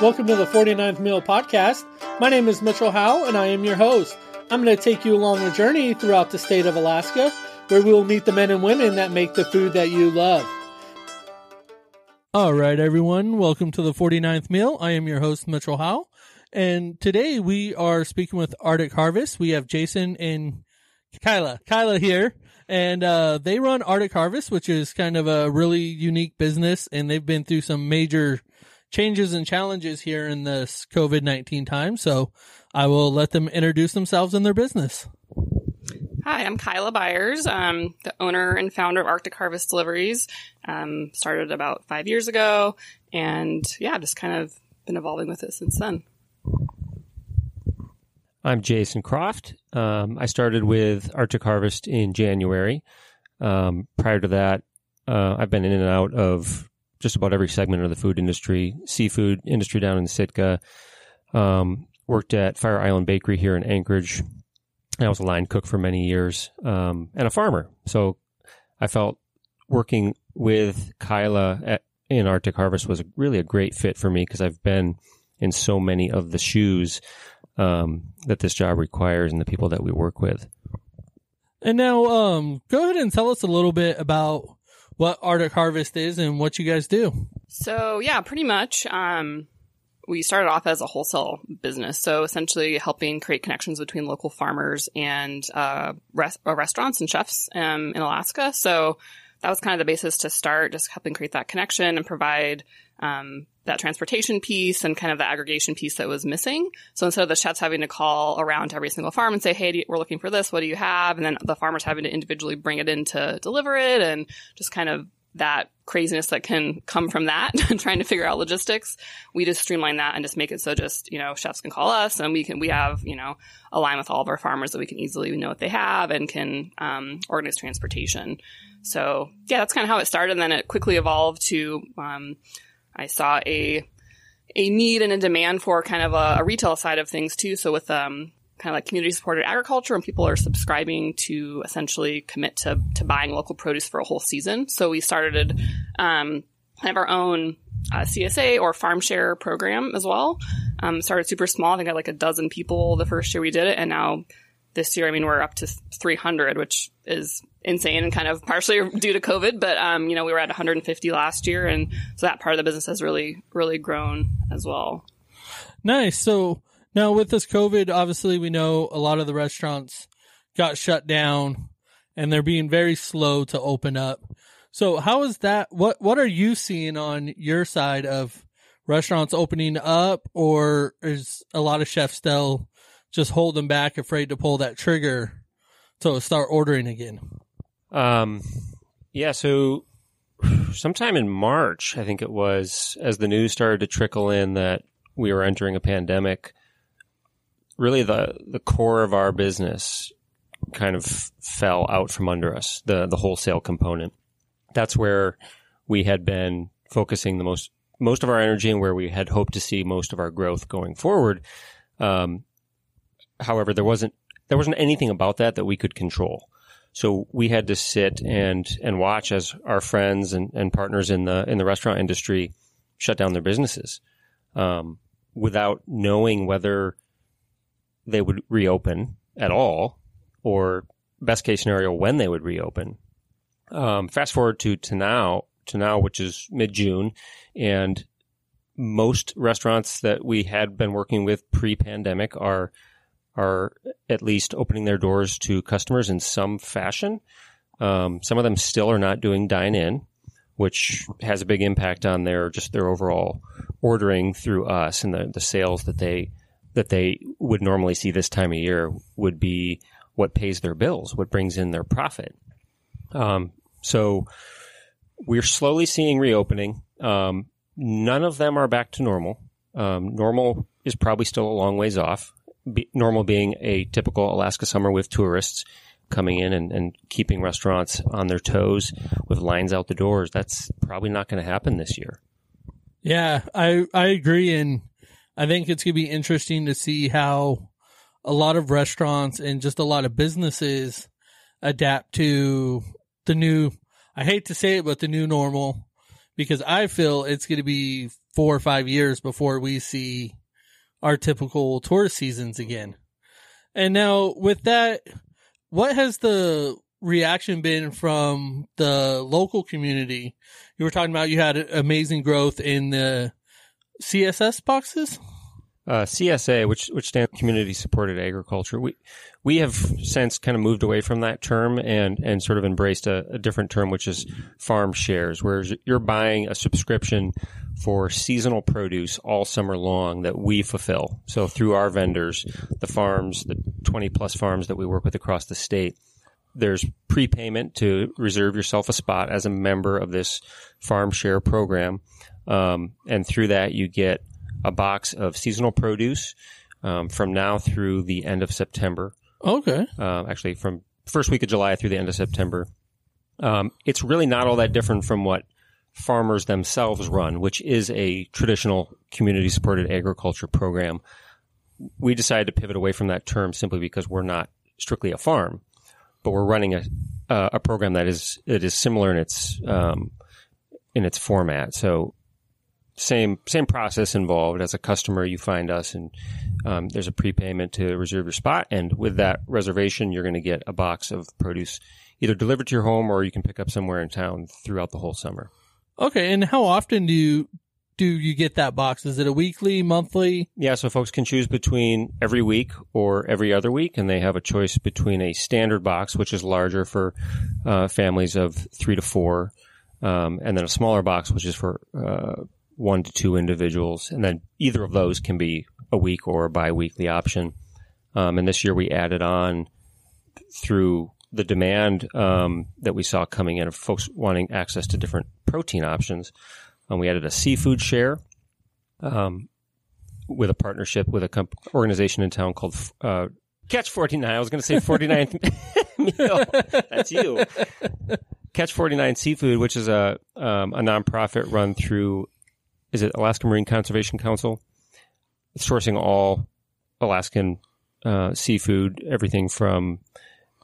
Welcome to the 49th Meal Podcast. My name is Mitchell Howe, and I am your host. I'm going to take you along a journey throughout the state of Alaska where we will meet the men and women that make the food that you love. All right, everyone. Welcome to the 49th Meal. I am your host, Mitchell Howe. And today we are speaking with Arctic Harvest. We have Jason and Kyla. Kyla here. And uh, they run Arctic Harvest, which is kind of a really unique business. And they've been through some major changes and challenges here in this COVID 19 time. So I will let them introduce themselves and their business. Hi, I'm Kyla Byers, um, the owner and founder of Arctic Harvest Deliveries. Um, started about five years ago, and yeah, just kind of been evolving with it since then. I'm Jason Croft. Um, I started with Arctic Harvest in January. Um, prior to that, uh, I've been in and out of just about every segment of the food industry, seafood industry down in Sitka. Um, worked at Fire Island Bakery here in Anchorage. I was a line cook for many years um, and a farmer. So I felt working with Kyla at, in Arctic Harvest was really a great fit for me because I've been in so many of the shoes um, that this job requires and the people that we work with. And now, um, go ahead and tell us a little bit about what Arctic Harvest is and what you guys do. So yeah, pretty much. Um, we started off as a wholesale business, so essentially helping create connections between local farmers and uh, res- uh, restaurants and chefs um, in Alaska. So that was kind of the basis to start, just helping create that connection and provide um, that transportation piece and kind of the aggregation piece that was missing. So instead of the chefs having to call around to every single farm and say, "Hey, we're looking for this. What do you have?" and then the farmers having to individually bring it in to deliver it, and just kind of that craziness that can come from that trying to figure out logistics we just streamline that and just make it so just you know chefs can call us and we can we have you know a line with all of our farmers that we can easily know what they have and can um, organize transportation so yeah that's kind of how it started and then it quickly evolved to um, i saw a a need and a demand for kind of a, a retail side of things too so with um, kind of like community supported agriculture and people are subscribing to essentially commit to, to buying local produce for a whole season. So we started, um, kind of our own uh, CSA or farm share program as well. Um, started super small. I think I had like a dozen people the first year we did it. And now this year, I mean, we're up to 300, which is insane and kind of partially due to COVID. But, um, you know, we were at 150 last year. And so that part of the business has really, really grown as well. Nice. So, now, with this COVID, obviously, we know a lot of the restaurants got shut down and they're being very slow to open up. So, how is that? What What are you seeing on your side of restaurants opening up, or is a lot of chefs still just holding back, afraid to pull that trigger to start ordering again? Um, yeah. So, sometime in March, I think it was, as the news started to trickle in that we were entering a pandemic, really the the core of our business kind of fell out from under us. The the wholesale component. That's where we had been focusing the most most of our energy and where we had hoped to see most of our growth going forward. Um, however, there wasn't there wasn't anything about that that we could control. So we had to sit and and watch as our friends and, and partners in the in the restaurant industry shut down their businesses um, without knowing whether they would reopen at all, or best case scenario when they would reopen. Um, fast forward to to now to now, which is mid June, and most restaurants that we had been working with pre pandemic are are at least opening their doors to customers in some fashion. Um, some of them still are not doing dine in, which has a big impact on their just their overall ordering through us and the, the sales that they that they would normally see this time of year would be what pays their bills, what brings in their profit. Um, so we're slowly seeing reopening. Um, none of them are back to normal. Um, normal is probably still a long ways off. Be, normal being a typical Alaska summer with tourists coming in and, and keeping restaurants on their toes with lines out the doors. That's probably not going to happen this year. Yeah, I I agree, and I think it's going to be interesting to see how a lot of restaurants and just a lot of businesses adapt to the new, I hate to say it, but the new normal because I feel it's going to be four or five years before we see our typical tourist seasons again. And now with that, what has the reaction been from the local community? You were talking about you had amazing growth in the CSS boxes. Uh, CSA, which which stands Community Supported Agriculture, we we have since kind of moved away from that term and and sort of embraced a, a different term, which is farm shares, where you're buying a subscription for seasonal produce all summer long that we fulfill. So through our vendors, the farms, the 20 plus farms that we work with across the state, there's prepayment to reserve yourself a spot as a member of this farm share program. Um, and through that, you get a box of seasonal produce um, from now through the end of September. Okay. Uh, actually, from first week of July through the end of September. Um, it's really not all that different from what farmers themselves run, which is a traditional community supported agriculture program. We decided to pivot away from that term simply because we're not strictly a farm, but we're running a uh, a program that is it is similar in its um, in its format. So same same process involved. As a customer, you find us, and um, there's a prepayment to reserve your spot. And with that reservation, you're going to get a box of produce either delivered to your home, or you can pick up somewhere in town throughout the whole summer. Okay, and how often do you do you get that box? Is it a weekly, monthly? Yeah, so folks can choose between every week or every other week, and they have a choice between a standard box, which is larger for uh, families of three to four, um, and then a smaller box, which is for uh, one to two individuals, and then either of those can be a week or a biweekly option. Um, and this year we added on through the demand um, that we saw coming in of folks wanting access to different protein options. Um, we added a seafood share um, with a partnership with a comp- organization in town called uh, Catch 49. I was going to say 49th meal. That's you. Catch 49 Seafood, which is a um, a nonprofit run through is it Alaska Marine Conservation Council? sourcing all Alaskan uh, seafood, everything from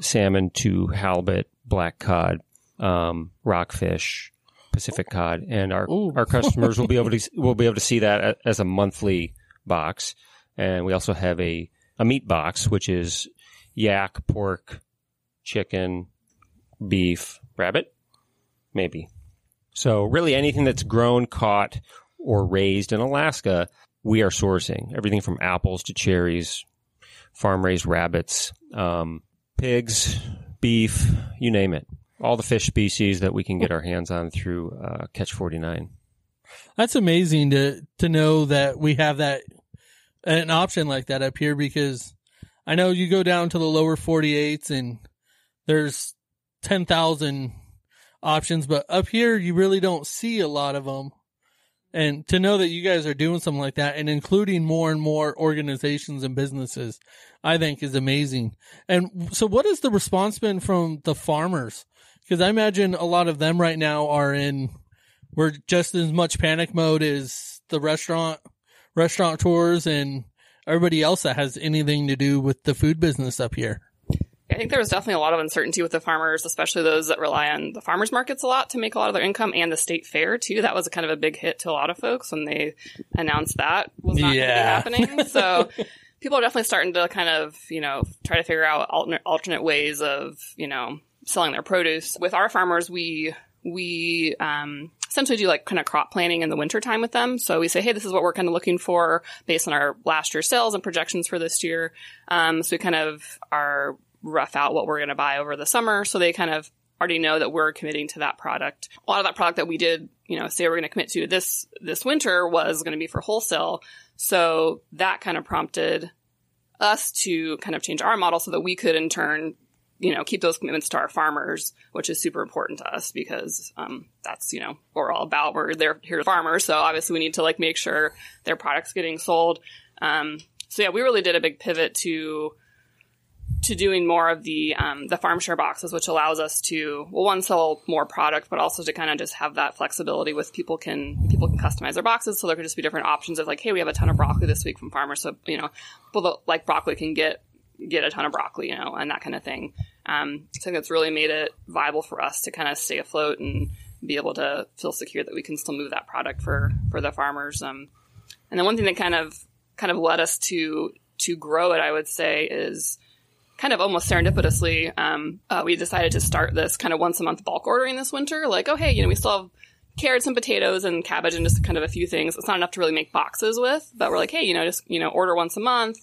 salmon to halibut, black cod, um, rockfish, Pacific cod, and our Ooh. our customers will be able to will be able to see that as a monthly box. And we also have a a meat box, which is yak, pork, chicken, beef, rabbit, maybe. So really anything that's grown, caught, or raised in Alaska, we are sourcing everything from apples to cherries, farm raised rabbits, um, pigs, beef, you name it. All the fish species that we can get our hands on through uh, Catch 49. That's amazing to to know that we have that an option like that up here because I know you go down to the lower 48s and there's 10,000 options, but up here you really don't see a lot of them. And to know that you guys are doing something like that and including more and more organizations and businesses, I think is amazing. And so what has the response been from the farmers? Because I imagine a lot of them right now are in, we're just as much panic mode as the restaurant, restaurateurs and everybody else that has anything to do with the food business up here. I think there was definitely a lot of uncertainty with the farmers, especially those that rely on the farmers markets a lot to make a lot of their income and the state fair too. That was a kind of a big hit to a lot of folks when they announced that was not Yeah. going to be happening. So people are definitely starting to kind of, you know, try to figure out alternate, alternate ways of, you know, selling their produce. With our farmers, we, we, um, essentially do like kind of crop planning in the wintertime with them. So we say, hey, this is what we're kind of looking for based on our last year's sales and projections for this year. Um, so we kind of are rough out what we're going to buy over the summer. So they kind of already know that we're committing to that product. A lot of that product that we did, you know, say we're going to commit to this, this winter was going to be for wholesale. So that kind of prompted us to kind of change our model so that we could in turn, you know, keep those commitments to our farmers, which is super important to us because, um, that's, you know, what we're all about. We're there here to farmers. So obviously we need to like make sure their product's getting sold. Um, so yeah, we really did a big pivot to, to doing more of the um, the farm share boxes, which allows us to well, one sell more product, but also to kind of just have that flexibility with people can people can customize their boxes, so there could just be different options of like, hey, we have a ton of broccoli this week from farmers, so you know, people like broccoli can get get a ton of broccoli, you know, and that kind of thing. Um, I think that's really made it viable for us to kind of stay afloat and be able to feel secure that we can still move that product for for the farmers. Um, and then one thing that kind of kind of led us to to grow it, I would say, is kind of almost serendipitously, um, uh, we decided to start this kind of once a month bulk ordering this winter. Like, oh hey, you know, we still have carrots and potatoes and cabbage and just kind of a few things. It's not enough to really make boxes with, but we're like, hey, you know, just you know, order once a month,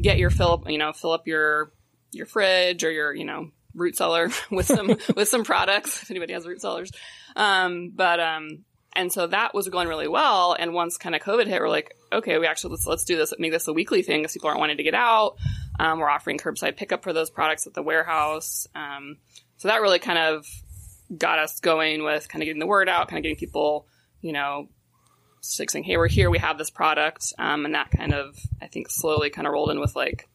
get your fill up, you know, fill up your your fridge or your you know root cellar with some with some products if anybody has root cellars. Um, but um, and so that was going really well. And once kind of COVID hit, we're like, okay, we actually let's let's do this, make this a weekly thing because people aren't wanting to get out. Um, we're offering curbside pickup for those products at the warehouse. Um, so that really kind of got us going with kind of getting the word out, kind of getting people, you know, saying, hey, we're here, we have this product. Um, and that kind of, I think, slowly kind of rolled in with like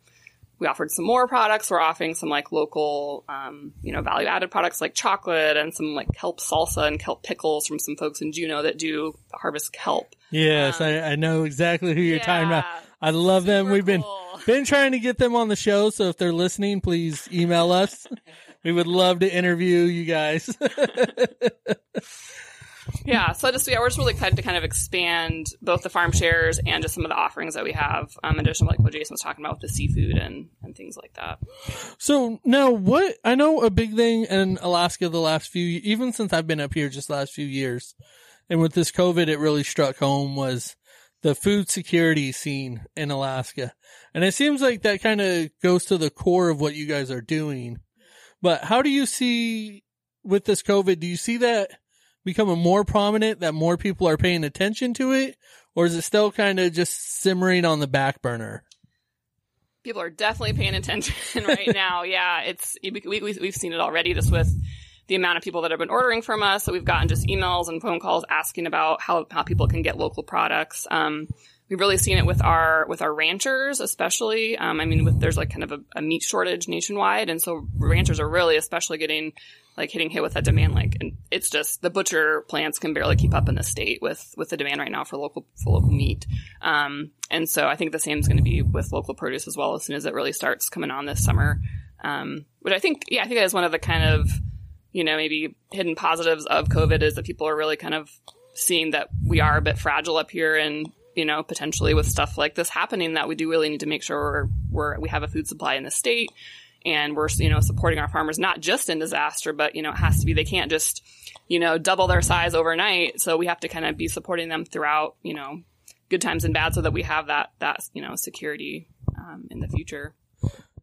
we offered some more products. We're offering some like local, um, you know, value added products like chocolate and some like kelp salsa and kelp pickles from some folks in Juneau that do harvest kelp. Yes, um, I, I, know exactly who you're yeah, talking about. I love them. We've been cool. been trying to get them on the show, so if they're listening, please email us. we would love to interview you guys. yeah, so just yeah, we're just really excited to kind of expand both the farm shares and just some of the offerings that we have. Um, in addition to like what Jason was talking about with the seafood and and things like that. So now, what I know a big thing in Alaska the last few, even since I've been up here, just the last few years, and with this COVID, it really struck home was the food security scene in Alaska, and it seems like that kind of goes to the core of what you guys are doing. But how do you see with this COVID? Do you see that? becoming more prominent that more people are paying attention to it? Or is it still kind of just simmering on the back burner? People are definitely paying attention right now. Yeah, it's we, we, we've seen it already This with the amount of people that have been ordering from us. So we've gotten just emails and phone calls asking about how, how people can get local products. Um, we've really seen it with our with our ranchers, especially. Um, I mean, with, there's like kind of a, a, meat shortage nationwide, and so ranchers are really especially getting like hitting hit with that demand. Like, and it's just the butcher plants can barely keep up in the state with with the demand right now for local for local meat. Um, and so I think the same is going to be with local produce as well as soon as it really starts coming on this summer. Um, but I think, yeah, I think that is one of the kind of you know maybe hidden positives of COVID is that people are really kind of seeing that we are a bit fragile up here and you know potentially with stuff like this happening that we do really need to make sure we're, we're we have a food supply in the state and we're you know supporting our farmers not just in disaster but you know it has to be they can't just you know double their size overnight. So we have to kind of be supporting them throughout you know good times and bad so that we have that that you know security um, in the future.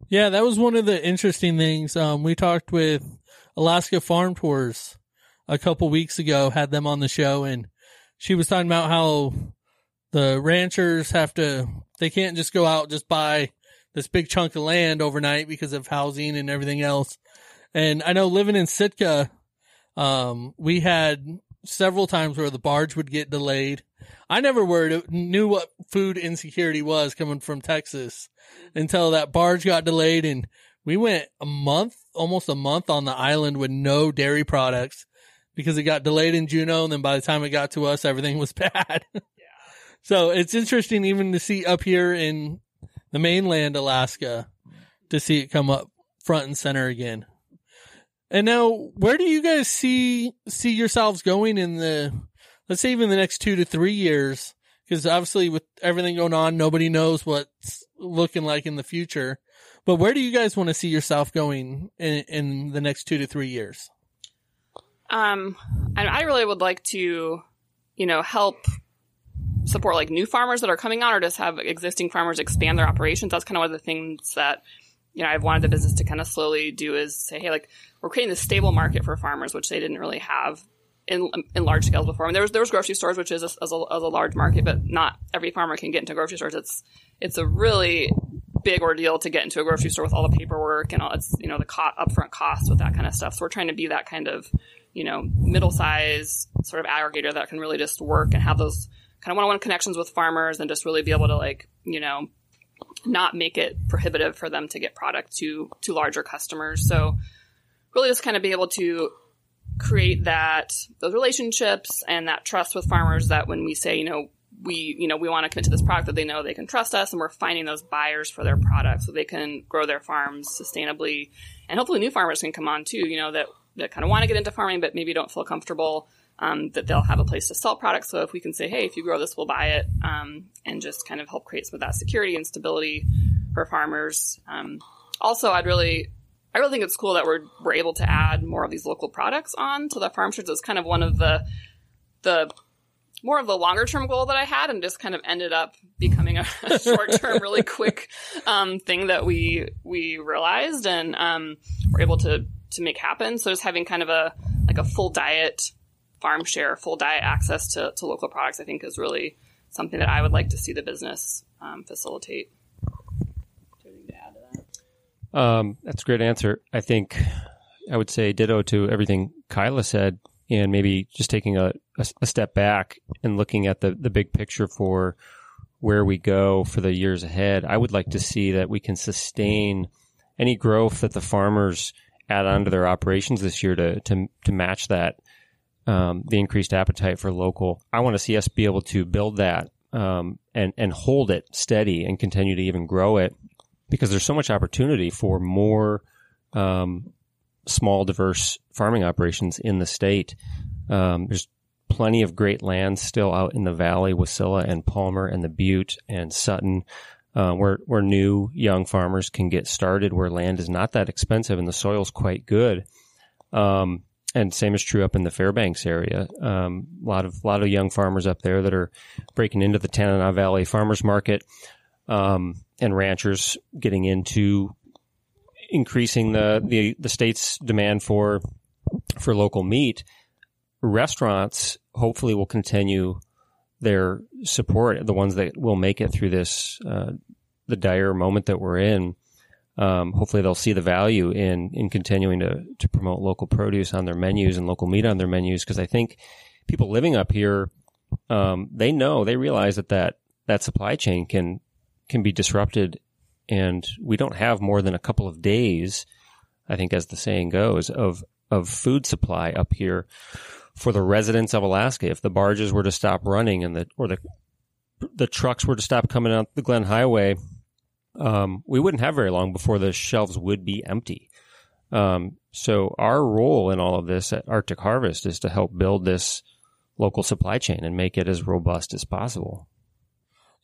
Yeah that was one of the interesting things. Um, we talked with alaska farm tours a couple weeks ago had them on the show and she was talking about how the ranchers have to they can't just go out just buy this big chunk of land overnight because of housing and everything else. And I know living in Sitka, um, we had several times where the barge would get delayed. I never worried, knew what food insecurity was coming from Texas until that barge got delayed and we went a month, almost a month on the island with no dairy products because it got delayed in Juneau. And then by the time it got to us, everything was bad. yeah. So it's interesting even to see up here in the mainland Alaska to see it come up front and center again. And now, where do you guys see see yourselves going in the, let's say, even the next two to three years? Because obviously, with everything going on, nobody knows what's looking like in the future. But where do you guys want to see yourself going in, in the next two to three years? Um, I really would like to, you know, help support like new farmers that are coming on or just have existing farmers expand their operations. That's kind of one of the things that, you know, I've wanted the business to kind of slowly do is say, hey, like we're creating this stable market for farmers, which they didn't really have in, in large scales before. I mean, there was, there was grocery stores, which is a, as a, as a large market, but not every farmer can get into grocery stores. It's, it's a really big ordeal to get into a grocery store with all the paperwork and all it's, you know, the co- upfront costs with that kind of stuff. So we're trying to be that kind of, you know, middle size sort of aggregator that can really just work and have those kind of one-on-one connections with farmers and just really be able to like you know not make it prohibitive for them to get product to to larger customers so really just kind of be able to create that those relationships and that trust with farmers that when we say you know we you know we want to commit to this product that they know they can trust us and we're finding those buyers for their product so they can grow their farms sustainably and hopefully new farmers can come on too you know that that kind of want to get into farming but maybe don't feel comfortable um, that they'll have a place to sell products. So if we can say, hey, if you grow this, we'll buy it, um, and just kind of help create some of that security and stability for farmers. Um, also, I'd really, I really think it's cool that we're we're able to add more of these local products on to the farm shirts. It's kind of one of the the more of the longer term goal that I had, and just kind of ended up becoming a, a short term, really quick um, thing that we we realized and um, were able to to make happen. So just having kind of a like a full diet farm share, full diet access to, to local products, I think is really something that I would like to see the business um, facilitate. Um, that's a great answer. I think I would say ditto to everything Kyla said, and maybe just taking a, a, a step back and looking at the, the big picture for where we go for the years ahead. I would like to see that we can sustain any growth that the farmers add on to their operations this year to to, to match that um, the increased appetite for local. I want to see us be able to build that um, and and hold it steady and continue to even grow it because there's so much opportunity for more um, small, diverse farming operations in the state. Um, there's plenty of great land still out in the valley, Wasilla and Palmer and the Butte and Sutton, uh, where where new young farmers can get started, where land is not that expensive and the soil's quite good. Um, and same is true up in the Fairbanks area. Um, a lot of a lot of young farmers up there that are breaking into the Tanana Valley Farmers Market um, and ranchers getting into increasing the, the, the state's demand for for local meat. Restaurants hopefully will continue their support, the ones that will make it through this uh, the dire moment that we're in. Um, hopefully, they'll see the value in in continuing to to promote local produce on their menus and local meat on their menus because I think people living up here um, they know they realize that that that supply chain can can be disrupted and we don't have more than a couple of days, I think as the saying goes, of of food supply up here for the residents of Alaska. If the barges were to stop running and the or the the trucks were to stop coming out the Glenn Highway, um, we wouldn't have very long before the shelves would be empty. Um, so our role in all of this at Arctic Harvest is to help build this local supply chain and make it as robust as possible.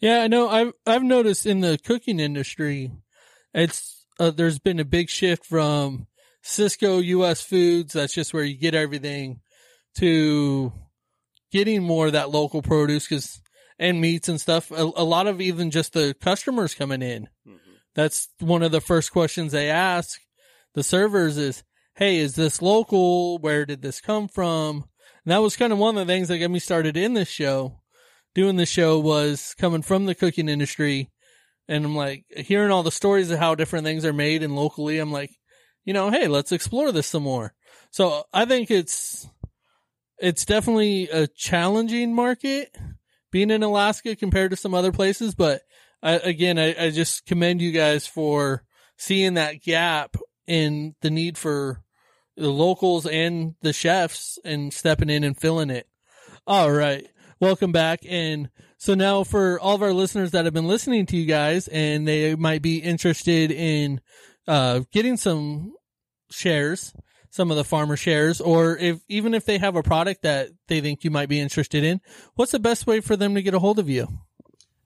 Yeah, I know. I've I've noticed in the cooking industry, it's uh, there's been a big shift from Sysco U.S. Foods. That's just where you get everything to getting more of that local produce because and meats and stuff. A, a, lot of even just the customers coming in. Mm-hmm. That's one of the first questions they ask the servers is, "Hey, is this local? Where did this come from?" And that was kind of one of the things that got me started in this show doing the show was coming from the cooking industry. And I'm like, hearing all the stories of how different things are made and locally, I'm like, you know, hey, let's explore this some more. So I think it's, it's definitely a challenging market being in Alaska compared to some other places. But I, again, I, I just commend you guys for seeing that gap in the need for the locals and the chefs and stepping in and filling it. All right welcome back. And so now for all of our listeners that have been listening to you guys and they might be interested in, uh, getting some shares, some of the farmer shares, or if, even if they have a product that they think you might be interested in, what's the best way for them to get a hold of you?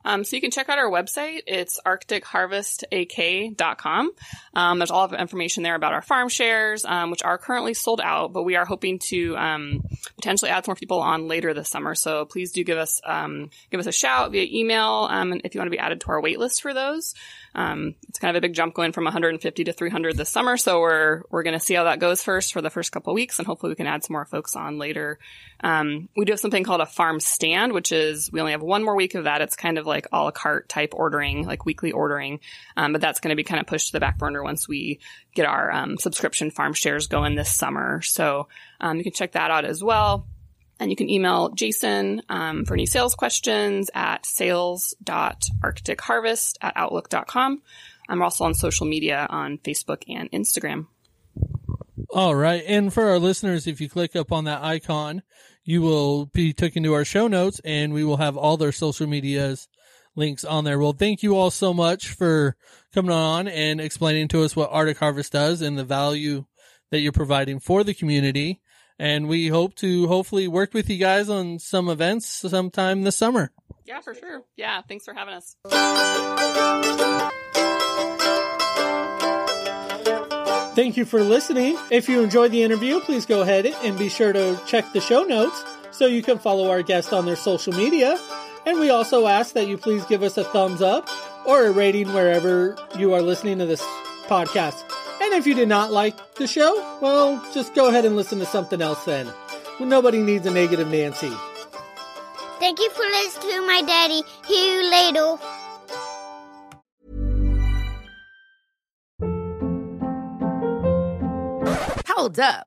Um, so you can check out our website. It's arcticharvestak.com. Um, there's all of the information there about our farm shares, um, which are currently sold out, but we are hoping to um, potentially add some more people on later this summer. So please do give us um, give us a shout via email um, if you want to be added to our wait list for those. It's kind of a big jump going from 150 to 300 this summer, so we're we're going to see how that goes first for the first couple weeks, and hopefully we can add some more folks on later. we do have something called a farm stand, which is we only have one more week of that. It's kind of like like a la carte type ordering, like weekly ordering. Um, but that's going to be kind of pushed to the back burner once we get our um, subscription farm shares going this summer. So um, you can check that out as well. And you can email Jason um, for any sales questions at sales.arcticharvest at outlook.com. I'm also on social media on Facebook and Instagram. All right. And for our listeners, if you click up on that icon, you will be taken to our show notes and we will have all their social medias links on there. Well, thank you all so much for coming on and explaining to us what Arctic Harvest does and the value that you're providing for the community. And we hope to hopefully work with you guys on some events sometime this summer. Yeah, for sure. Yeah, thanks for having us. Thank you for listening. If you enjoyed the interview, please go ahead and be sure to check the show notes so you can follow our guests on their social media. And we also ask that you please give us a thumbs up or a rating wherever you are listening to this podcast. And if you did not like the show, well, just go ahead and listen to something else then. Nobody needs a negative Nancy. Thank you for listening to my daddy. Hear you later. Hold up.